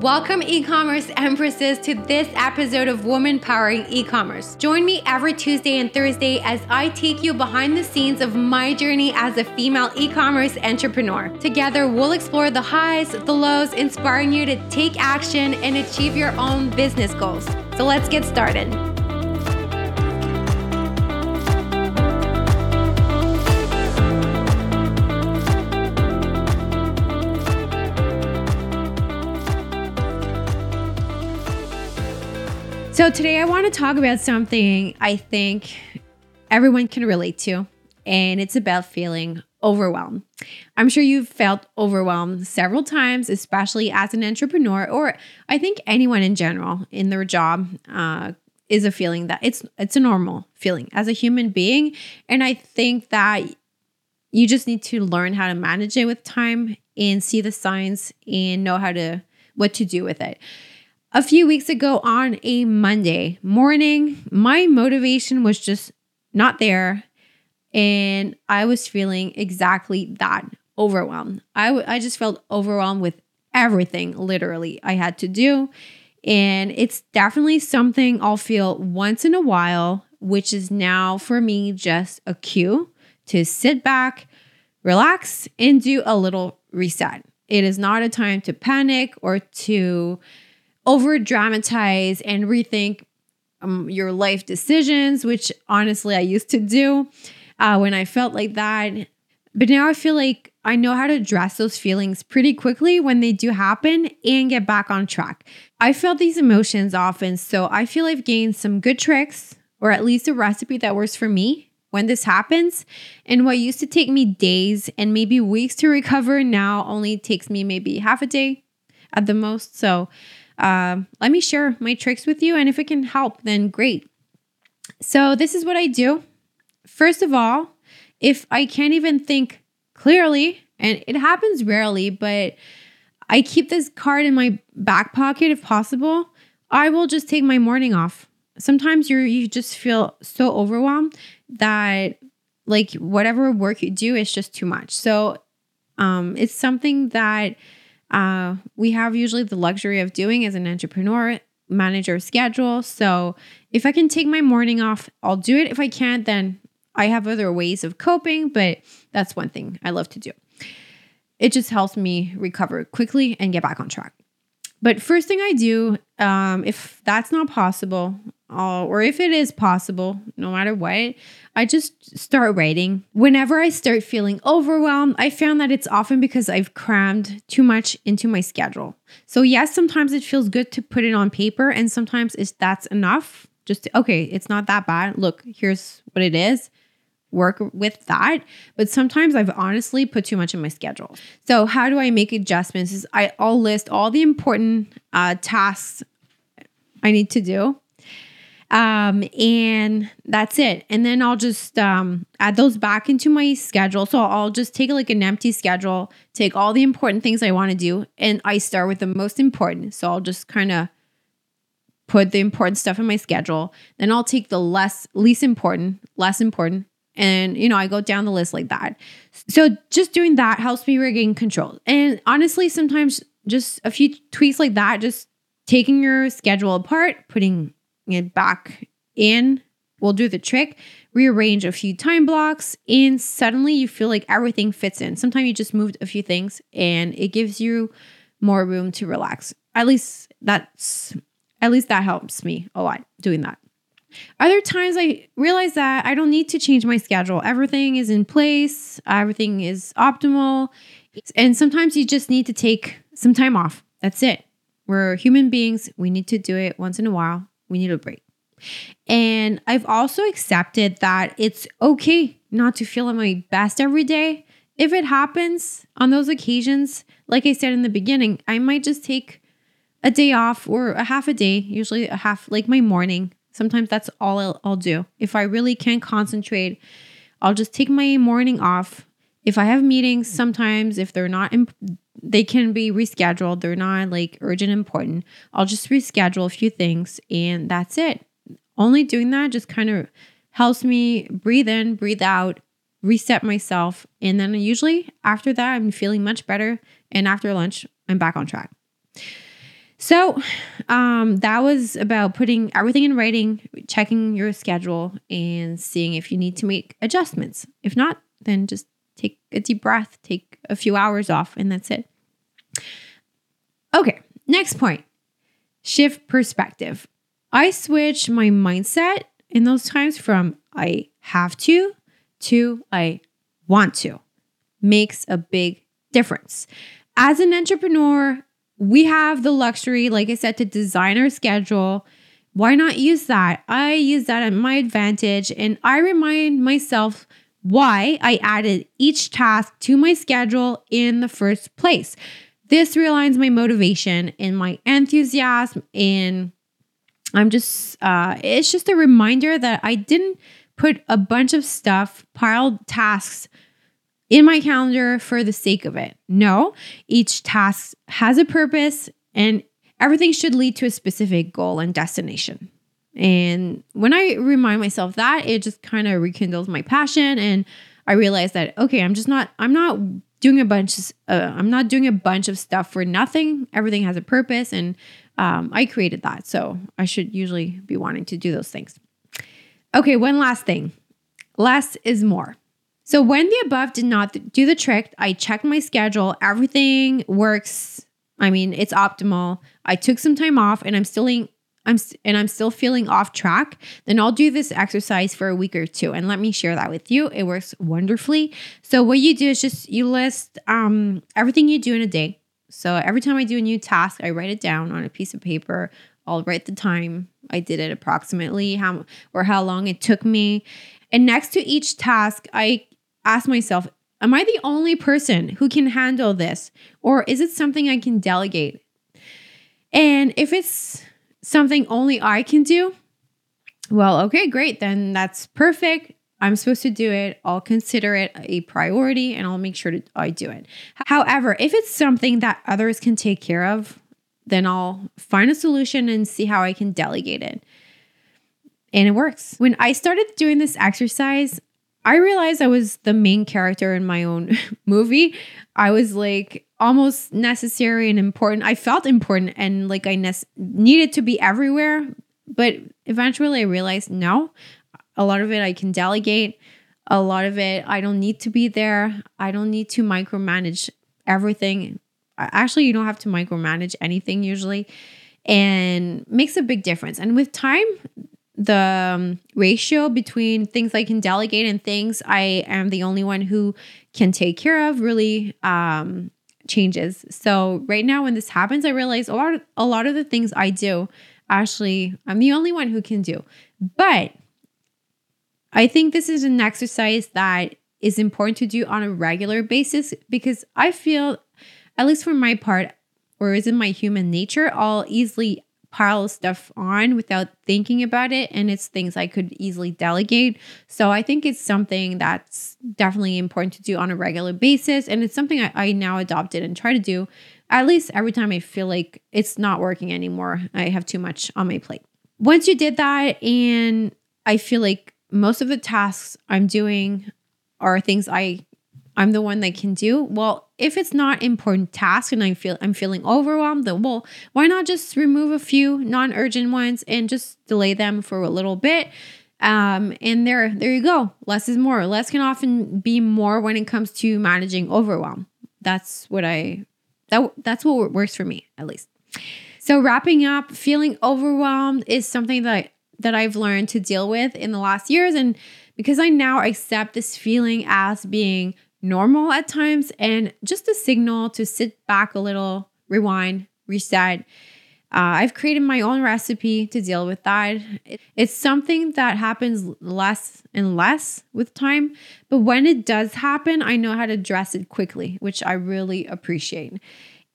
Welcome, e commerce empresses, to this episode of Woman Powering E commerce. Join me every Tuesday and Thursday as I take you behind the scenes of my journey as a female e commerce entrepreneur. Together, we'll explore the highs, the lows, inspiring you to take action and achieve your own business goals. So let's get started. So, today I want to talk about something I think everyone can relate to, and it's about feeling overwhelmed. I'm sure you've felt overwhelmed several times, especially as an entrepreneur, or I think anyone in general in their job uh, is a feeling that it's it's a normal feeling as a human being, and I think that you just need to learn how to manage it with time and see the signs and know how to what to do with it. A few weeks ago on a Monday morning, my motivation was just not there. And I was feeling exactly that overwhelmed. I, w- I just felt overwhelmed with everything, literally, I had to do. And it's definitely something I'll feel once in a while, which is now for me just a cue to sit back, relax, and do a little reset. It is not a time to panic or to over dramatize and rethink um, your life decisions, which honestly I used to do uh, when I felt like that. But now I feel like I know how to address those feelings pretty quickly when they do happen and get back on track. I felt these emotions often, so I feel I've gained some good tricks or at least a recipe that works for me when this happens. And what used to take me days and maybe weeks to recover now only takes me maybe half a day at the most. So uh, let me share my tricks with you. And if it can help, then great. So, this is what I do. First of all, if I can't even think clearly, and it happens rarely, but I keep this card in my back pocket if possible, I will just take my morning off. Sometimes you you just feel so overwhelmed that like whatever work you do is just too much. So um, it's something that uh, we have usually the luxury of doing as an entrepreneur, manager schedule. So if I can take my morning off, I'll do it. If I can't, then I have other ways of coping, but that's one thing I love to do. It just helps me recover quickly and get back on track. But first thing I do, um, if that's not possible, uh, or if it is possible, no matter what, I just start writing. Whenever I start feeling overwhelmed, I found that it's often because I've crammed too much into my schedule. So, yes, sometimes it feels good to put it on paper, and sometimes it's that's enough. Just to, okay, it's not that bad. Look, here's what it is. Work with that. But sometimes I've honestly put too much in my schedule. So, how do I make adjustments? Is I, I'll list all the important uh, tasks I need to do um, and that's it. And then I'll just um, add those back into my schedule. So I'll just take like an empty schedule, take all the important things I want to do, and I start with the most important. So I'll just kind of put the important stuff in my schedule. Then I'll take the less least important, less important, and you know I go down the list like that. So just doing that helps me regain control. And honestly, sometimes just a few tweaks like that, just taking your schedule apart, putting it back in will do the trick. Rearrange a few time blocks, and suddenly you feel like everything fits in. Sometimes you just moved a few things, and it gives you more room to relax. At least that's at least that helps me a lot doing that. Other times I realize that I don't need to change my schedule. Everything is in place, everything is optimal. And sometimes you just need to take some time off. That's it. We're human beings. We need to do it once in a while. We need a break. And I've also accepted that it's okay not to feel at my best every day. If it happens on those occasions, like I said in the beginning, I might just take a day off or a half a day, usually a half, like my morning. Sometimes that's all I'll, I'll do. If I really can't concentrate, I'll just take my morning off. If I have meetings, sometimes if they're not imp- they can be rescheduled. They're not like urgent important. I'll just reschedule a few things and that's it. Only doing that just kind of helps me breathe in, breathe out, reset myself. And then usually after that, I'm feeling much better. And after lunch, I'm back on track. So um, that was about putting everything in writing, checking your schedule, and seeing if you need to make adjustments. If not, then just take a deep breath, take a few hours off, and that's it. Okay, next point shift perspective. I switch my mindset in those times from I have to to I want to. Makes a big difference. As an entrepreneur, we have the luxury, like I said, to design our schedule. Why not use that? I use that at my advantage and I remind myself why I added each task to my schedule in the first place. This realigns my motivation and my enthusiasm and I'm just uh it's just a reminder that I didn't put a bunch of stuff, piled tasks in my calendar for the sake of it. No, each task has a purpose and everything should lead to a specific goal and destination. And when I remind myself that, it just kind of rekindles my passion and I realize that okay, I'm just not I'm not doing a bunch uh, I'm not doing a bunch of stuff for nothing. Everything has a purpose and um, I created that. So I should usually be wanting to do those things. Okay, one last thing. Less is more. So when the above did not do the trick, I checked my schedule. Everything works. I mean, it's optimal. I took some time off and I'm still I'm and I'm still feeling off track, then I'll do this exercise for a week or two and let me share that with you. It works wonderfully. So what you do is just you list um, everything you do in a day. So every time I do a new task, I write it down on a piece of paper. I'll write the time I did it approximately, how or how long it took me. And next to each task, I ask myself, am I the only person who can handle this? Or is it something I can delegate? And if it's something only I can do, well, okay, great. Then that's perfect. I'm supposed to do it. I'll consider it a priority and I'll make sure that I do it. However, if it's something that others can take care of, then I'll find a solution and see how I can delegate it. And it works. When I started doing this exercise, I realized I was the main character in my own movie. I was like almost necessary and important. I felt important and like I ne- needed to be everywhere. But eventually I realized no, a lot of it I can delegate. A lot of it I don't need to be there. I don't need to micromanage everything. Actually, you don't have to micromanage anything usually and makes a big difference. And with time, the um, ratio between things I can delegate and things I am the only one who can take care of really um, changes. So right now, when this happens, I realize a lot of, a lot of the things I do, actually, I'm the only one who can do. But I think this is an exercise that is important to do on a regular basis because I feel, at least for my part, or is in my human nature, I'll easily pile stuff on without thinking about it and it's things I could easily delegate. So I think it's something that's definitely important to do on a regular basis and it's something I, I now adopted and try to do at least every time I feel like it's not working anymore. I have too much on my plate. Once you did that and I feel like most of the tasks I'm doing are things I I'm the one that can do. Well, if it's not important task and I feel I'm feeling overwhelmed, then well, why not just remove a few non-urgent ones and just delay them for a little bit? Um, and there, there you go. Less is more. Less can often be more when it comes to managing overwhelm. That's what I that that's what works for me at least. So wrapping up, feeling overwhelmed is something that that I've learned to deal with in the last years and because I now accept this feeling as being normal at times and just a signal to sit back a little, rewind, reset. Uh, I've created my own recipe to deal with that. It's something that happens less and less with time, but when it does happen, I know how to address it quickly, which I really appreciate.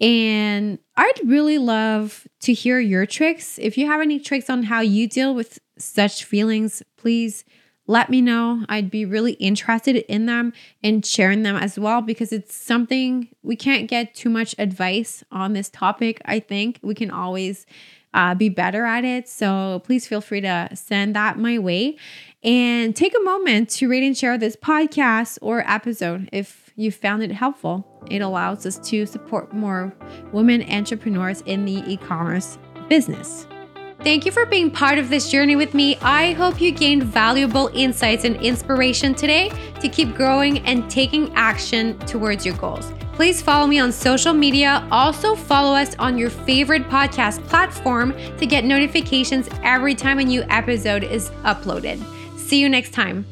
And I'd really love to hear your tricks. If you have any tricks on how you deal with such feelings, please let me know. I'd be really interested in them and sharing them as well because it's something we can't get too much advice on this topic. I think we can always uh, be better at it. So please feel free to send that my way and take a moment to rate and share this podcast or episode if you found it helpful. It allows us to support more women entrepreneurs in the e commerce business. Thank you for being part of this journey with me. I hope you gained valuable insights and inspiration today to keep growing and taking action towards your goals. Please follow me on social media. Also, follow us on your favorite podcast platform to get notifications every time a new episode is uploaded. See you next time.